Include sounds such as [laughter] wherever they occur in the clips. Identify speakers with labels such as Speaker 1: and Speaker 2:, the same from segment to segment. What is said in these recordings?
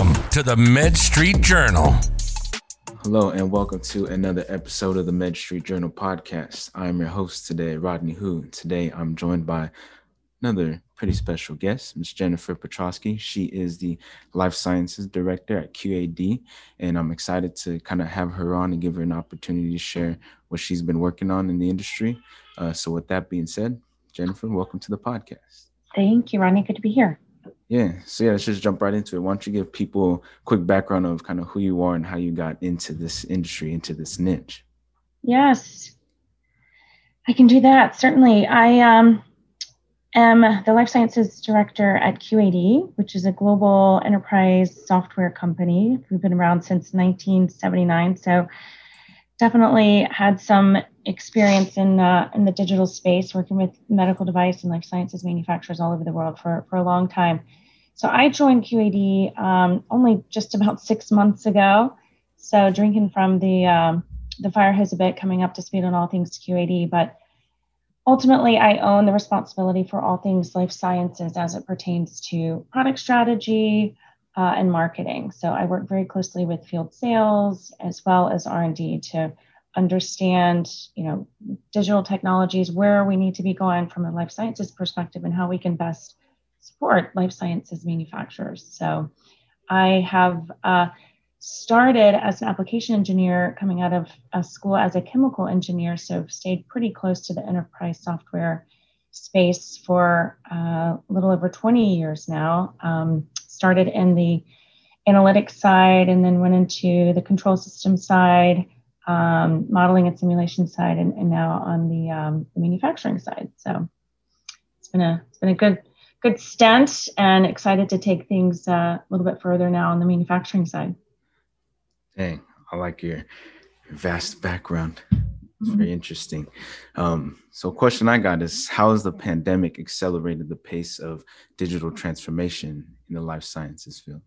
Speaker 1: Welcome to the Med Street Journal.
Speaker 2: Hello, and welcome to another episode of the Med Street Journal podcast. I'm your host today, Rodney Hu. Today, I'm joined by another pretty special guest, Ms. Jennifer Petrosky. She is the Life Sciences Director at QAD, and I'm excited to kind of have her on and give her an opportunity to share what she's been working on in the industry. Uh, so, with that being said, Jennifer, welcome to the podcast.
Speaker 3: Thank you, Rodney. Good to be here.
Speaker 2: Yeah. So yeah, let's just jump right into it. Why don't you give people a quick background of kind of who you are and how you got into this industry, into this niche?
Speaker 3: Yes, I can do that. Certainly. I um, am the life sciences director at QAD, which is a global enterprise software company. We've been around since 1979. So definitely had some experience in uh, in the digital space, working with medical device and life sciences manufacturers all over the world for, for a long time. So I joined QAD um, only just about [laughs] six months ago. So drinking from the um, the fire hose a bit, coming up to speed on all things QAD. But ultimately, I own the responsibility for all things life sciences as it pertains to product strategy uh, and marketing. So I work very closely with field sales as well as R and D to understand, you know, digital technologies, where we need to be going from a life sciences perspective, and how we can best support life sciences manufacturers. So I have uh, started as an application engineer coming out of a school as a chemical engineer, so stayed pretty close to the enterprise software space for uh, a little over 20 years now. Um, started in the analytics side and then went into the control system side, um, modeling and simulation side, and, and now on the, um, the manufacturing side. So it's been a it's been a good good stint and excited to take things uh, a little bit further now on the manufacturing side.
Speaker 2: Dang, I like your vast background. It's mm-hmm. very interesting. Um, so, question I got is How has the pandemic accelerated the pace of digital transformation in the life sciences field?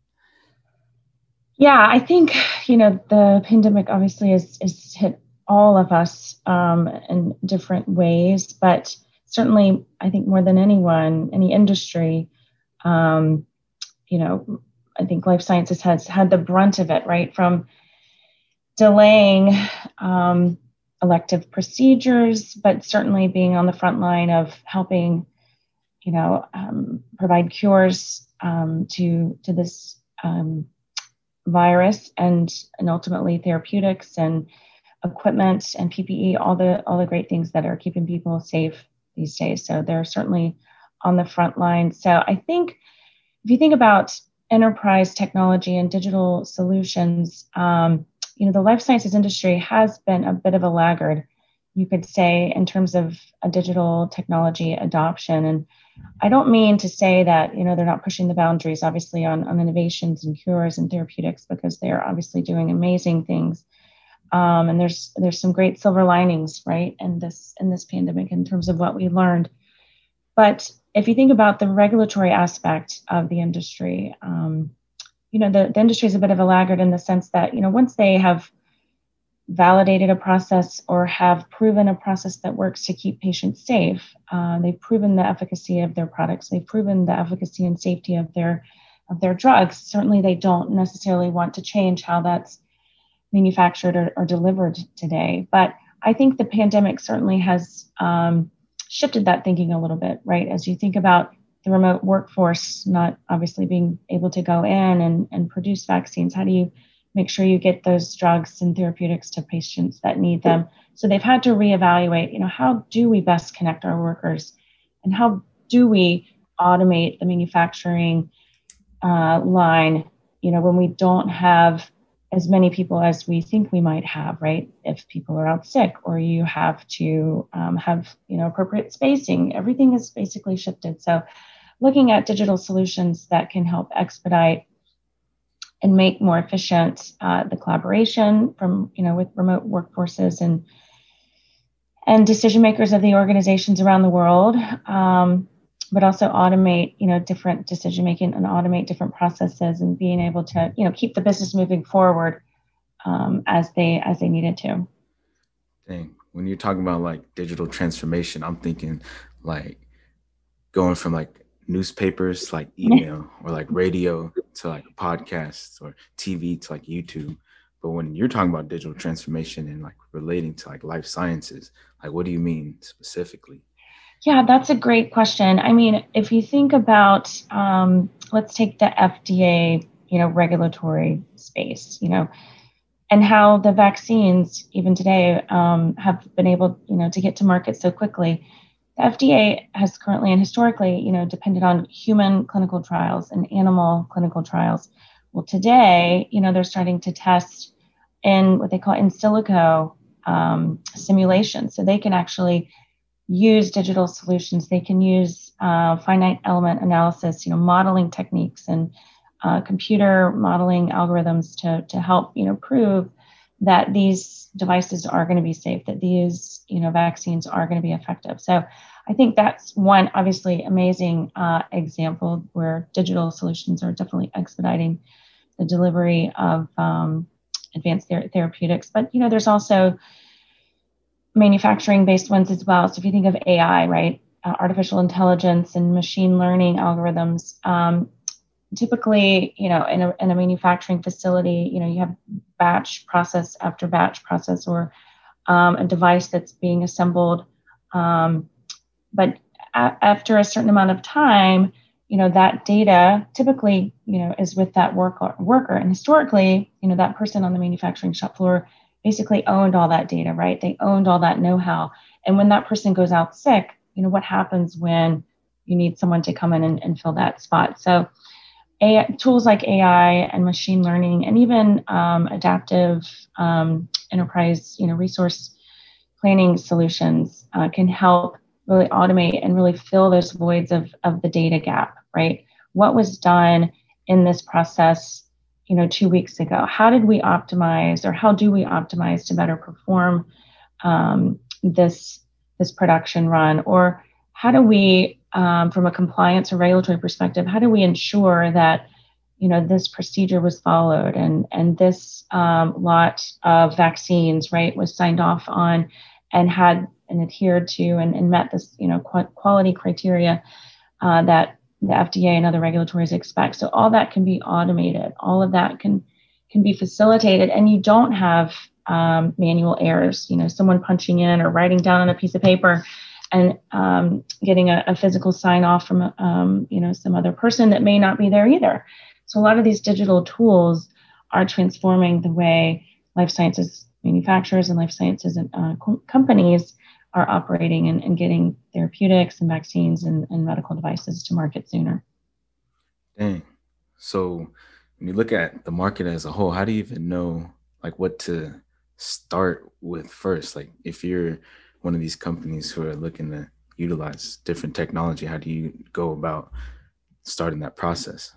Speaker 3: Yeah, I think, you know, the pandemic obviously has, has hit all of us um, in different ways, but certainly, I think more than anyone, any industry, um, you know, I think life sciences has had the brunt of it, right? From delaying um, elective procedures, but certainly being on the front line of helping, you know, um, provide cures um, to to this um, virus and and ultimately therapeutics and equipment and PPE, all the all the great things that are keeping people safe these days. So they're certainly on the front line. So I think if you think about enterprise technology and digital solutions, um, you know, the life sciences industry has been a bit of a laggard, you could say, in terms of a digital technology adoption. And I don't mean to say that, you know, they're not pushing the boundaries, obviously, on, on innovations and cures and therapeutics, because they are obviously doing amazing things. Um, and there's there's some great silver linings, right, in this in this pandemic in terms of what we learned. But if you think about the regulatory aspect of the industry, um, you know, the, the industry is a bit of a laggard in the sense that, you know, once they have validated a process or have proven a process that works to keep patients safe, uh, they've proven the efficacy of their products, they've proven the efficacy and safety of their of their drugs. Certainly, they don't necessarily want to change how that's manufactured or, or delivered today. But I think the pandemic certainly has um, shifted that thinking a little bit, right? As you think about the remote workforce not obviously being able to go in and, and produce vaccines, how do you make sure you get those drugs and therapeutics to patients that need them? So they've had to reevaluate, you know, how do we best connect our workers and how do we automate the manufacturing uh, line, you know, when we don't have as many people as we think we might have, right? If people are out sick or you have to um, have, you know, appropriate spacing, everything is basically shifted. So, looking at digital solutions that can help expedite and make more efficient uh, the collaboration from, you know, with remote workforces and and decision makers of the organizations around the world. Um, but also automate you know different decision making and automate different processes and being able to you know keep the business moving forward um, as they as they needed to
Speaker 2: dang when you're talking about like digital transformation i'm thinking like going from like newspapers like [laughs] email or like radio to like podcasts or TV to like YouTube. But when you're talking about digital transformation and like relating to like life sciences, like what do you mean specifically?
Speaker 3: Yeah, that's a great question. I mean, if you think about, um, let's take the FDA, you know, regulatory space, you know, and how the vaccines, even today, um, have been able, you know, to get to market so quickly. The FDA has currently and historically, you know, depended on human clinical trials and animal clinical trials. Well, today, you know, they're starting to test in what they call in silico um, so they can actually use digital solutions. They can use uh, finite element analysis, you know, modeling techniques and uh, computer modeling algorithms to, to help, you know, prove that these devices are going to be safe, that these, you know, vaccines are going to be effective. So I think that's one obviously amazing uh, example where digital solutions are definitely expediting the delivery of um, advanced ther- therapeutics. But, you know, there's also manufacturing based ones as well. So if you think of AI, right, uh, artificial intelligence and machine learning algorithms, um, typically, you know, in a, in a manufacturing facility, you know, you have batch process after batch process or um, a device that's being assembled. Um, but a- after a certain amount of time, you know, that data typically, you know, is with that worker, worker. And historically, you know, that person on the manufacturing shop floor basically owned all that data, right? They owned all that know-how. And when that person goes out sick, you know, what happens when you need someone to come in and, and fill that spot? So AI, tools like AI and machine learning and even um, adaptive um, enterprise, you know, resource planning solutions uh, can help really automate and really fill those voids of, of the data gap, right? What was done in this process you know two weeks ago how did we optimize or how do we optimize to better perform um, this this production run or how do we um, from a compliance or regulatory perspective how do we ensure that you know this procedure was followed and and this um, lot of vaccines right was signed off on and had and adhered to and, and met this you know qu- quality criteria uh, that the FDA and other regulatories expect. So all that can be automated. All of that can can be facilitated, and you don't have um, manual errors. You know, someone punching in or writing down on a piece of paper, and um, getting a, a, physical sign off from um, you know some other person that may not be there either. So a lot of these digital tools are transforming the way life sciences manufacturers and life sciences uh, companies are operating and, and getting therapeutics and vaccines and, and medical devices to market sooner.
Speaker 2: Dang. So when you look at the market as a whole, how do you even know like what to start with first? Like if you're one of these companies who are looking to utilize different technology, how do you go about starting that process?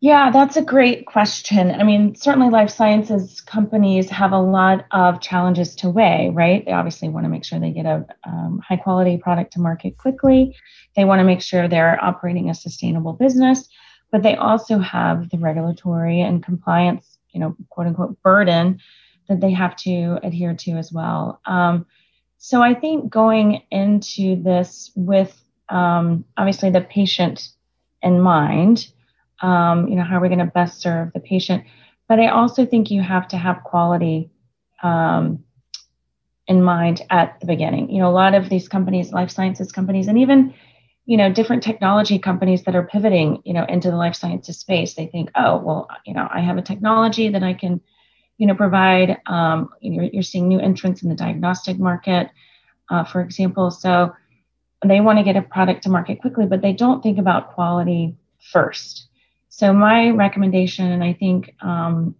Speaker 3: Yeah, that's a great question. I mean, certainly life sciences companies have a lot of challenges to weigh, right? They obviously want to make sure they get a um, high quality product to market quickly. They want to make sure they're operating a sustainable business, but they also have the regulatory and compliance, you know, quote unquote burden that they have to adhere to as well. Um, so I think going into this with um, obviously the patient in mind um, you know, how are we going to best serve the patient? But I also think you have to have quality um, in mind at the beginning. You know, a lot of these companies, life sciences companies, and even you know different technology companies that are pivoting you know into the life sciences space they think oh well you know i have a technology that i can you know provide um, you're, you're seeing new entrants in the diagnostic market uh, for example so they want to get a product to market quickly but they don't think about quality first so my recommendation, and I think um,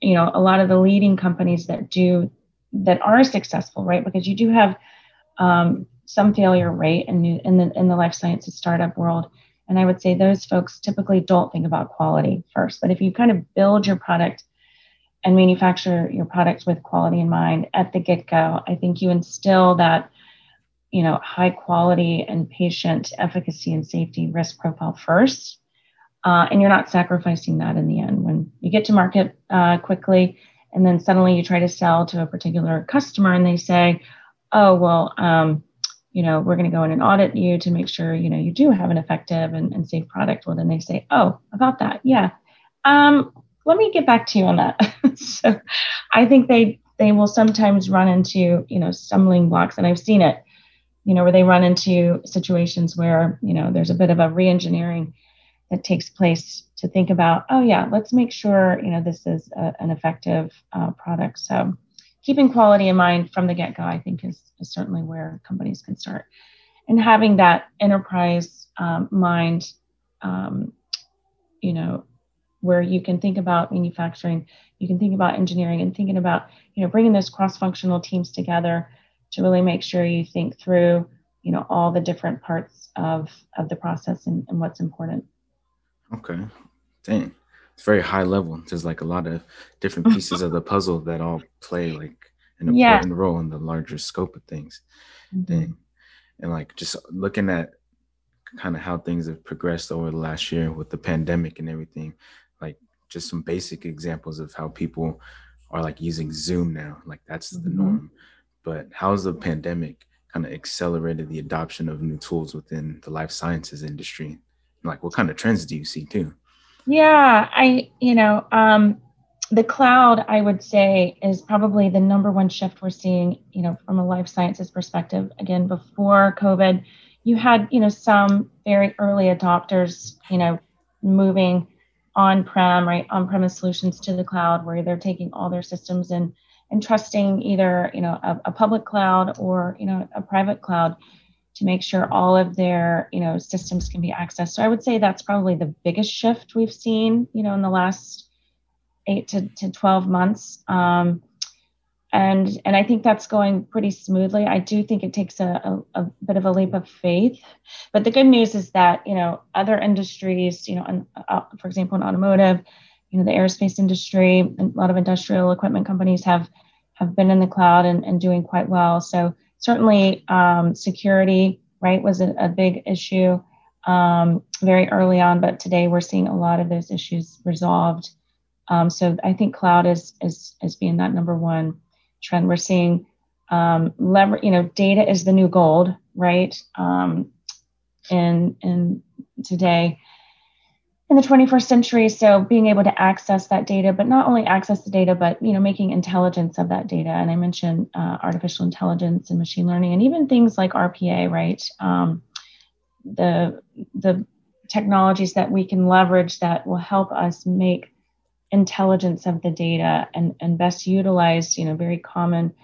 Speaker 3: you know a lot of the leading companies that do that are successful, right? Because you do have um, some failure rate in, new, in the in the life sciences startup world, and I would say those folks typically don't think about quality first. But if you kind of build your product and manufacture your product with quality in mind at the get-go, I think you instill that you know high quality and patient efficacy and safety risk profile first uh, and you're not sacrificing that in the end. When you get to market uh, quickly, and then suddenly you try to sell to a particular customer, and they say, "Oh, well, um, you know, we're going to go in and audit you to make sure, you know, you do have an effective and, and safe product. Well, then they say, oh, about that. Yeah. Um, let me get back to you on that. [laughs] so I think they, they will sometimes run into, you know, stumbling blocks and I've seen it, you know, where they run into situations where, you know, there's a bit of a reengineering that takes place to think about, oh yeah, let's make sure, you know, this is a, an effective uh, product. So keeping quality in mind from the get-go, I think is, is certainly where companies can start. And having that enterprise um, mind, um, you know, where you can think about manufacturing, you can think about engineering, and thinking about, you know, bringing those cross-functional teams together to really make sure you think through, you know, all the different parts of of the process and, and what's important.
Speaker 2: Okay, dang it's very high level. There's like a lot of different [laughs] pieces of the puzzle that all play like an important yeah. role in the larger scope of things. Mm-hmm. And like just looking at kind of how things have progressed over the last year with the pandemic and everything, just some basic examples of how people are like using Zoom now. Like that's mm-hmm. the norm. But how's the pandemic kind of accelerated the adoption of new tools within the life sciences industry? Like what kind of trends do you see too?
Speaker 3: Yeah, I, you know, um, the cloud, I would say, is probably the number one shift we're seeing, you know, from a life sciences perspective. Again, before COVID, you had, you know, some very early adopters, you know, moving on-prem, right, on-premise solutions to the cloud, where they're taking all their systems and and trusting either, you know, a, a public cloud or, you know, a private cloud to make sure all of their you know systems can be accessed. So i would say that's probably the biggest shift we've seen you know in the last eight to, to 12 months. Um, and and i think that's going pretty smoothly. I do think it takes a, a, a, bit of a leap of faith. But the good news is that you know other industries you know uh, for example in automotive you know the aerospace industry a lot of industrial equipment companies have have been in the cloud and, and doing quite well. So certainly um, security, right, was a, a big issue um, very early on, but today we're seeing a lot of those issues resolved. Um, so I think cloud is, is, is being that number one trend. We're seeing um, lever, you know, data is the new gold, right? Um, in, in today in the 21st century so being able to access that data but not only access the data but you know making intelligence of that data and i mentioned uh, artificial intelligence and machine learning and even things like rpa right um, the the technologies that we can leverage that will help us make intelligence of the data and, and best utilize you know very common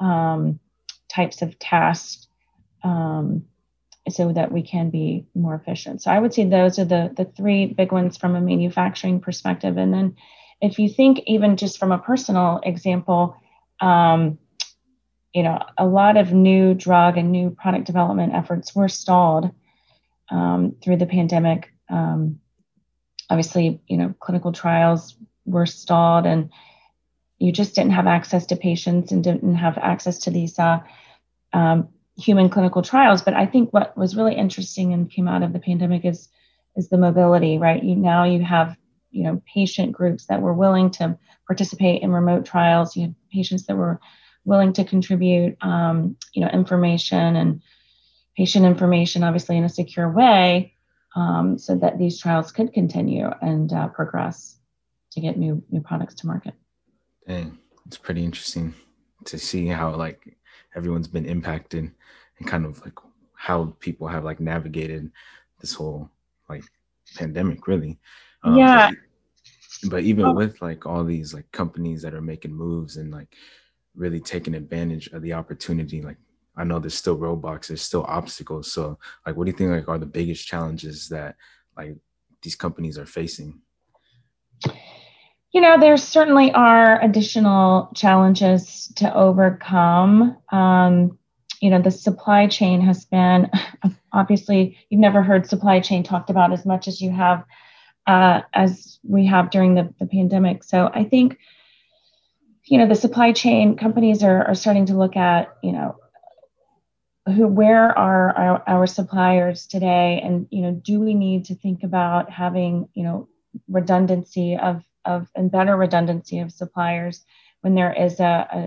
Speaker 3: um, types of tasks um, so that we can be more efficient. So I would say those are the the three big ones from a manufacturing perspective. And then if you think even just from a personal example, um, you know, a lot of new drug and new product development efforts were stalled um, through the pandemic. Um, obviously, you know, clinical trials were stalled, and you just didn't have access to patients and didn't have access to these uh, um, human clinical trials. But I think what was really interesting and came out of the pandemic is is the mobility, right? You now you have you know patient groups that were willing to participate in remote trials. You had patients that were willing to contribute um, you know information and patient information, obviously in a secure way, um, so that these trials could continue and uh, progress to get new new products to market.
Speaker 2: Dang, it's pretty interesting to see how like everyone's been impacted and kind of like how people have like navigated this whole like pandemic really
Speaker 3: um, yeah
Speaker 2: but, but even oh. with like all these like companies that are making moves and like really taking advantage of the opportunity like i know there's still roadblocks there's still obstacles so like what do you think like are the biggest challenges that like these companies are facing
Speaker 3: you know, there certainly are additional challenges to overcome. Um, you know, the supply chain has been [laughs] obviously you've never heard supply chain talked about as much as you have uh, as we have during the, the pandemic. So I think, you know, the supply chain companies are, are starting to look at, you know, who where are our, our suppliers today and you know do we need to think about having you know redundancy of of and better redundancy of suppliers when there is a,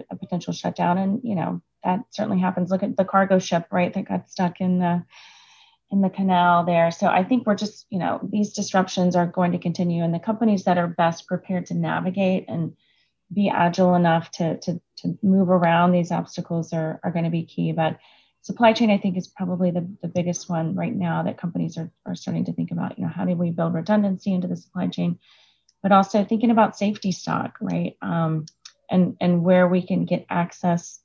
Speaker 3: a, a potential shutdown. And you know, that certainly happens. Look at the cargo ship, right, that got stuck in the in the canal there. So I think we're just, you know, these disruptions are going to continue, and the companies that are best prepared to navigate and be agile enough to to to move around these obstacles are are going to be key. But supply chain, I think, is probably the, the biggest one right now that companies are, are starting to think about. You know, how do we build redundancy into the supply chain? But also thinking about safety stock, right? Um, and and where we can get access,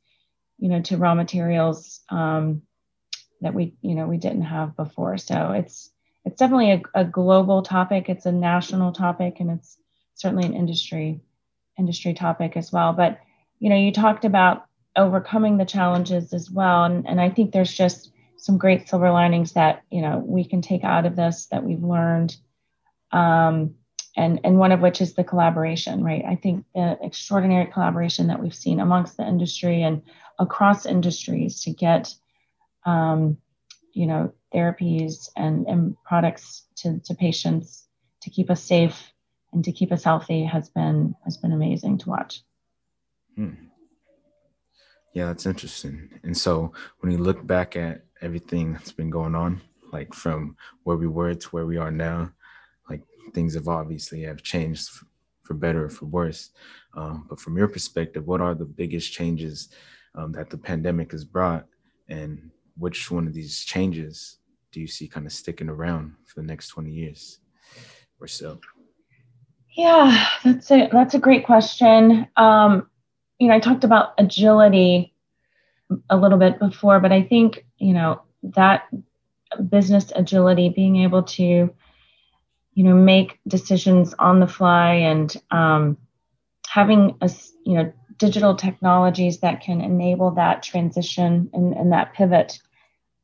Speaker 3: you know, to raw materials um, that we you know we didn't have before. So it's it's definitely a, a global topic. It's a national topic, and it's certainly an industry industry topic as well. But you know, you talked about overcoming the challenges as well, and, and I think there's just some great silver linings that you know we can take out of this that we've learned. Um, and, and one of which is the collaboration, right? I think the extraordinary collaboration that we've seen amongst the industry and across industries to get, um, you know, therapies and, and products to, to patients to keep us safe and to keep us healthy has been has been amazing to watch. Hmm.
Speaker 2: Yeah, that's interesting. And so when you look back at everything that's been going on, like from where we were to where we are now, things have obviously have changed for better or for worse. Um, but from your perspective, what are the biggest changes um, that the pandemic has brought, and which one of these changes do you see kind of sticking around for the next 20 years or so?
Speaker 3: Yeah, that's a that's a great question. Um, you know, I talked about agility a little bit before, but I think you know that business agility, being able to, you know, make decisions on the fly and um, having a you know digital technologies that can enable that transition and, and that pivot,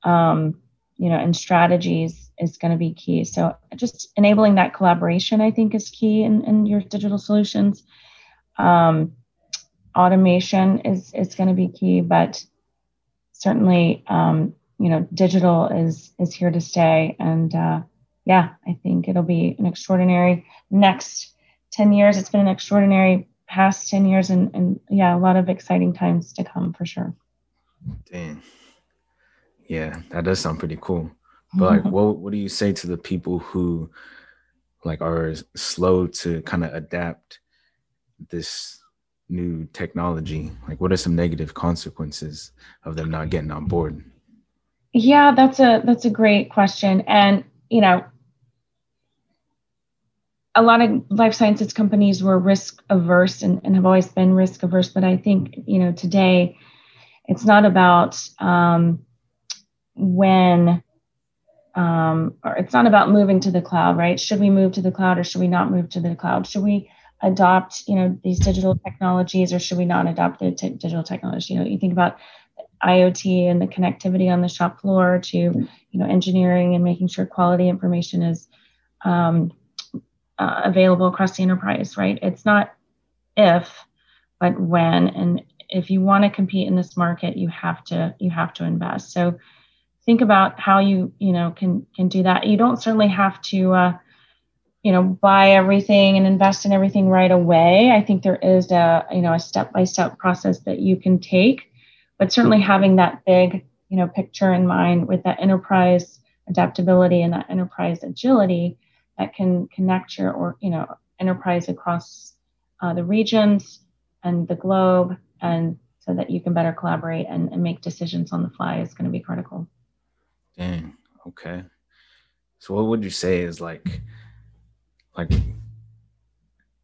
Speaker 3: um, you know, and strategies is going to be key. So just enabling that collaboration, I think, is key in, in your digital solutions. Um, automation is is going to be key, but certainly, um, you know, digital is is here to stay. And uh, yeah, I think it'll be an extraordinary next ten years. It's been an extraordinary past ten years, and and yeah, a lot of exciting times to come for sure.
Speaker 2: Dang. Yeah, that does sound pretty cool. [laughs] But like, what what do you say to the people who like are slow to kind of adapt this new technology? Like, what are some negative consequences of them not getting on board?
Speaker 3: Yeah, that's a that's a great question, and you know, a lot of life sciences companies were risk averse and, and have always been risk averse. But I think you know today, it's not about um, when um, or it's not about moving to the cloud, right? Should we move to the cloud or should we not move to the cloud? Should we adopt, you know, these digital technologies or should we not adopt the t- digital technology? You know, you think about IoT and the connectivity on the shop floor to, you know, engineering and making sure quality information is um, uh, available across the enterprise, right? It's not if, but when. And if you want to compete in this market, you have to you have to invest. So think about how you you know can can do that you don't certainly have to uh, you know buy everything and invest in everything right away i think there is a you know a step by step process that you can take but certainly having that big you know picture in mind with that enterprise adaptability and that enterprise agility that can connect your or you know enterprise across uh, the regions and the globe and so that you can better collaborate and, and make decisions on the fly is going to be critical
Speaker 2: Dang. Okay. So what would you say is like like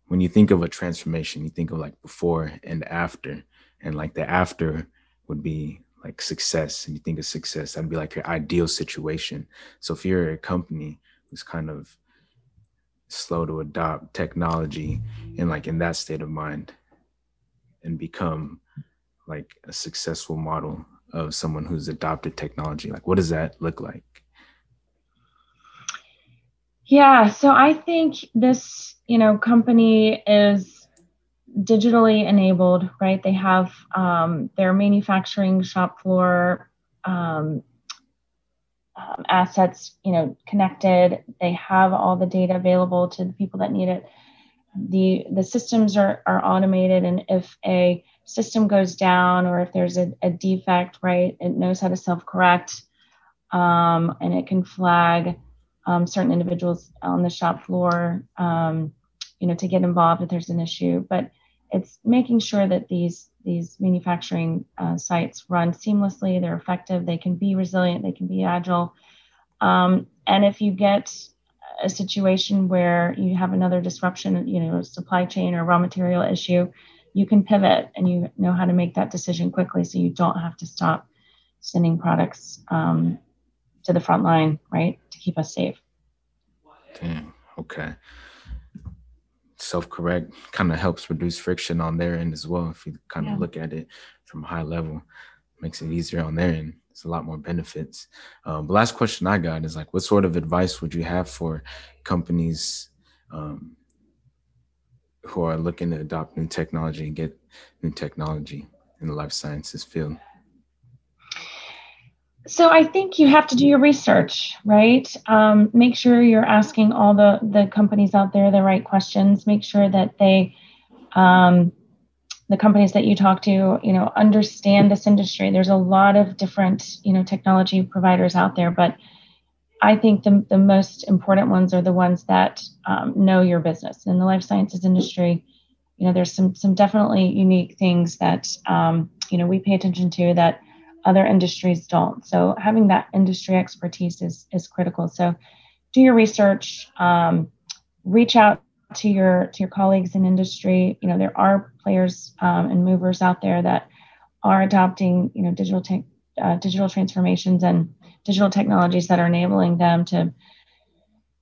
Speaker 2: when you think of a transformation, you think of like before and after. And like the after would be like success. And you think of success, that'd be like your ideal situation. So if you're a company who's kind of slow to adopt technology and like in that state of mind and become like a successful model of someone who's adopted technology? Like, what does that look like?
Speaker 3: Yeah, so I think this, you know, company is digitally enabled, right? They have um, their manufacturing shop floor um, um, assets, you know, connected. They have all the data available to the people that need it. The the systems are are automated, and if a system goes down or if there's a, a defect, right, it knows how to self correct um, and it can flag um, certain individuals on the shop floor, um, you know, to get involved if there's an issue. But it's making sure that these these manufacturing uh, sites run seamlessly, they're effective, they can be resilient, they can be agile. Um, and if you get a situation where you have another disruption, you know, supply chain or raw material issue, you can pivot and you know how to make that decision quickly so you don't have to stop sending products um, to the front line, right, to keep us safe.
Speaker 2: Damn. Okay. Self correct kind of helps reduce friction on their end as well. If you kind of yeah. look at it from a high level, makes it easier on their end. It's a lot more benefits. Um, the last question I got is like, what sort of advice would you have for companies um, who are looking to adopt new technology and get new technology in the life sciences field?
Speaker 3: So I think you have to do your research, right? Um, make sure you're asking all the the companies out there the right questions. Make sure that they, um, the companies that you talk to, you know, understand this industry. There's a lot of different, you know, technology providers out there, but I think the, the most important ones are the ones that um, know your business. In the life sciences industry, you know, there's some some definitely unique things that um, you know we pay attention to that other industries don't. So having that industry expertise is is critical. So do your research, um, reach out to your to your colleagues in industry. You know, there are players um, and movers out there that are adopting you know digital te- uh, digital transformations and digital technologies that are enabling them to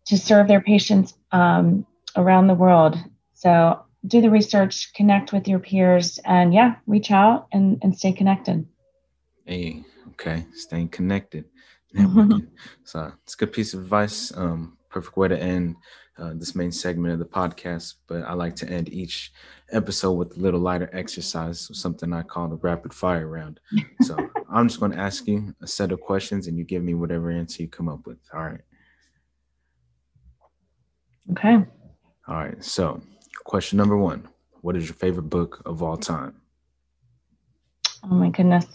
Speaker 3: to serve their patients um, around the world. So do the research, connect with your peers, and yeah, reach out and, and stay connected.
Speaker 2: Hey, okay, staying connected, networking. [laughs] so it's a good piece of advice. Um, perfect way to end uh, this main segment of the podcast. But I like to end each episode with a little lighter exercise, something I call the rapid fire round. So [laughs] I'm just going to ask you a set of questions and you give me whatever answer you come up with. All right.
Speaker 3: Okay.
Speaker 2: All right. So, question number one What is your favorite book of all time?
Speaker 3: Oh, my goodness.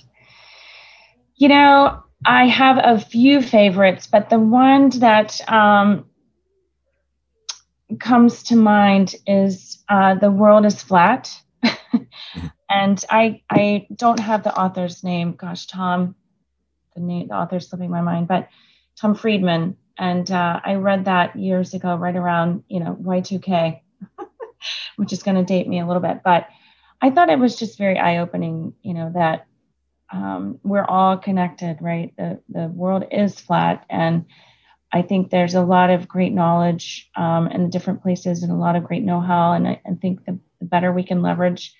Speaker 3: You know, I have a few favorites, but the one that um, comes to mind is uh, The World is Flat. [laughs] and I I don't have the author's name. Gosh, Tom, the name the author's slipping my mind, but Tom Friedman. And uh, I read that years ago, right around you know Y2K, [laughs] which is going to date me a little bit. But I thought it was just very eye opening. You know that um, we're all connected, right? The the world is flat, and I think there's a lot of great knowledge um, in different places and a lot of great know-how. And I, I think the, the, better we can leverage,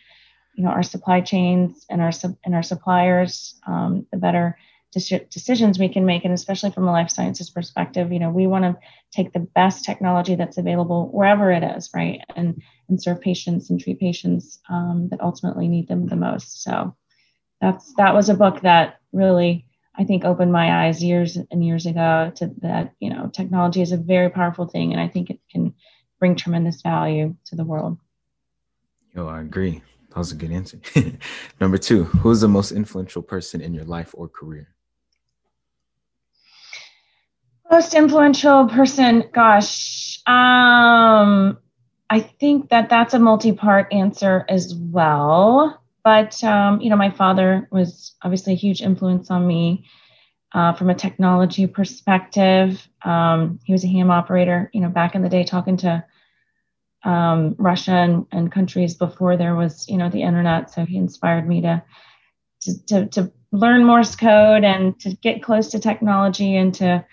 Speaker 3: you know, our supply chains and our and our suppliers, um, the better decisions we can make. And especially from a life sciences perspective, you know, we want to take the best technology that's available wherever it is, right, and and serve patients and treat patients um, that ultimately need them the most. So that's that was a book that really I think opened my eyes years and years ago to that, you know, technology is a very powerful thing and I think it can bring tremendous value to the world.
Speaker 2: Yo, I agree. That was a good answer. [laughs] Number two, who's the most influential person in your life or career?
Speaker 3: Most influential person, gosh, um, I think that that's a multi-part answer as well. But um, you know, my father was obviously a huge influence on me uh, from a technology perspective. Um, he was a ham operator, you know, back in the day, talking to um, Russia and, and, countries before there was, you know, the internet. So he inspired me to, to to, to learn Morse code and to get close to technology and to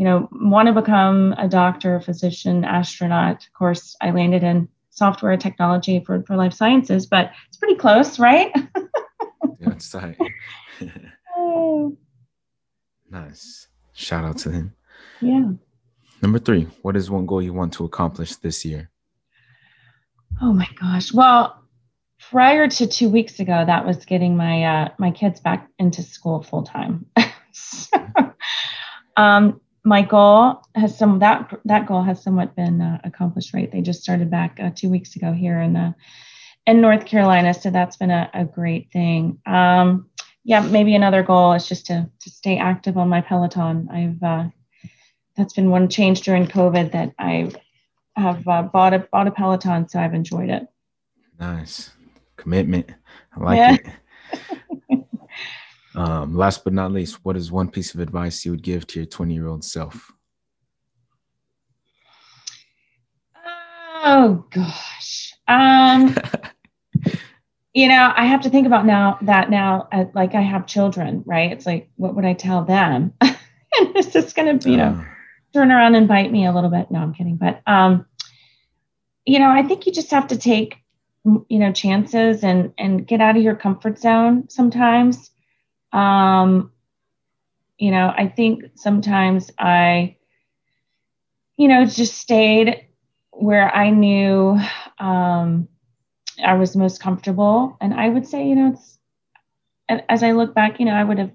Speaker 3: you know, want to become a doctor, a physician, astronaut. Of course, I landed in software technology for, for life sciences, but it's pretty close, right? [laughs]
Speaker 2: yeah, it's tight. [laughs] [laughs] nice. Shout out to him.
Speaker 3: Yeah.
Speaker 2: Number three, what is one goal you want to accomplish this year?
Speaker 3: Oh my gosh. Well, prior to two weeks ago, that was getting my uh, my kids back into school full time. so, um, my goal has some that that goal has somewhat been uh, accomplished right they just started back uh, two weeks ago here in the in North Carolina. So that's been a, a great thing. Um, yeah, maybe another goal is just to to stay active on my Peloton. I've uh, that's been one change during COVID that I have uh, bought a bought a Peloton, so I've enjoyed it.
Speaker 2: Nice commitment. I like yeah. it. [laughs] um, last but not least, what is one piece of advice you would give to your 20 year old self?
Speaker 3: Oh gosh. Um, [laughs] you know, I have to think about now that now, uh, like I have children, right? It's like, what would I tell them? [laughs] and this is going to, you know, uh. turn around and bite me a little bit. No, I'm kidding. But, um, you know, I think you just have to take, you know, chances and, and get out of your comfort zone sometimes. Um, you know, I think sometimes I, you know, just stayed where I knew um, I was most comfortable. And I would say, you know, as I look back, you know, I would have,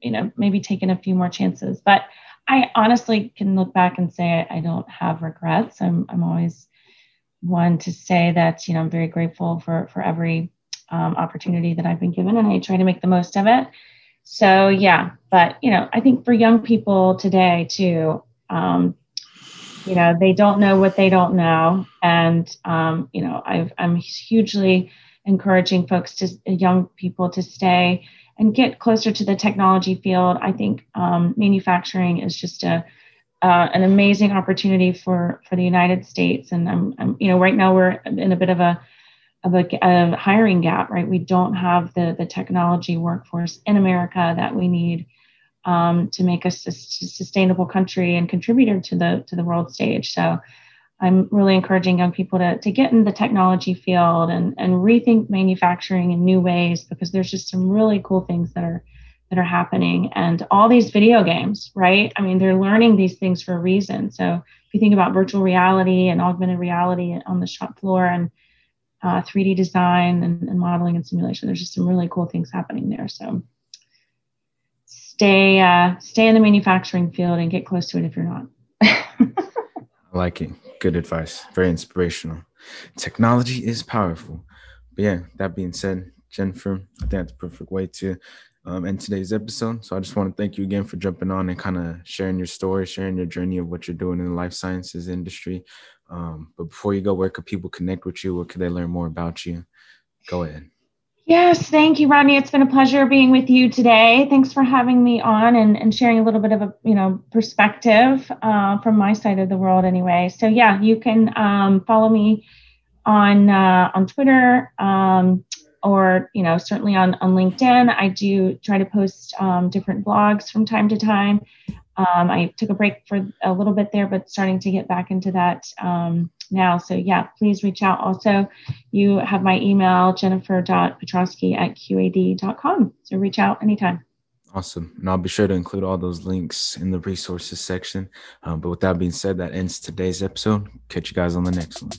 Speaker 3: you know, maybe taken a few more chances. But I honestly can look back and say I, I don't have regrets. I'm I'm always one to say that you know I'm very grateful for for every um, opportunity that I've been given, and I try to make the most of it. So yeah, but you know, I think for young people today too, um, you know they don't know what they don't know. And um, you know i am hugely encouraging folks to young people to stay and get closer to the technology field. I think um, manufacturing is just a uh, an amazing opportunity for for the united states. And I'm, I'm, you know right now we're in a bit of a of a, a hiring gap right? We don't have the the technology workforce in america that we need um, to make us a sustainable country and contributor to the to the world stage. So I'm really encouraging young people to, to get in the technology field and, and rethink manufacturing in new ways because there's just some really cool things that are that are happening. And all these video games right? I mean they're learning these things for a reason. So if you think about virtual reality and augmented reality on the shop floor and uh, 3d design and, and modeling and simulation there's just some really cool things happening there so stay uh, stay in the manufacturing field and get close to it if you're not. [laughs]
Speaker 2: I like it. Good advice. Very inspirational. Technology is powerful. But yeah, that being said, Jennifer, I think that's the perfect way to um, end today's episode. So I just want to thank you again for jumping on and kind of sharing your story, sharing your journey of what you're doing in the life sciences industry. Um, but before you go, where could people connect with you? Where could they learn more about you? Go ahead.
Speaker 3: Yes, thank you, Rodney. It's been a pleasure being with you today. Thanks for having me on and, and sharing a little bit of a you know perspective uh, from my side of the world. Anyway, so yeah, you can um, follow me on uh, on Twitter um, or you know certainly on on LinkedIn. I do try to post um, different blogs from time to time. Um, I took a break for a little bit there, but starting to get back into that um, now. So yeah, please reach out. Also, you have my email, jennifer.petrosky at qad.com. So reach out anytime.
Speaker 2: Awesome. And I'll be sure to include all those links in the resources section. Um, but with that being said, that ends today's episode. Catch you guys on the next one.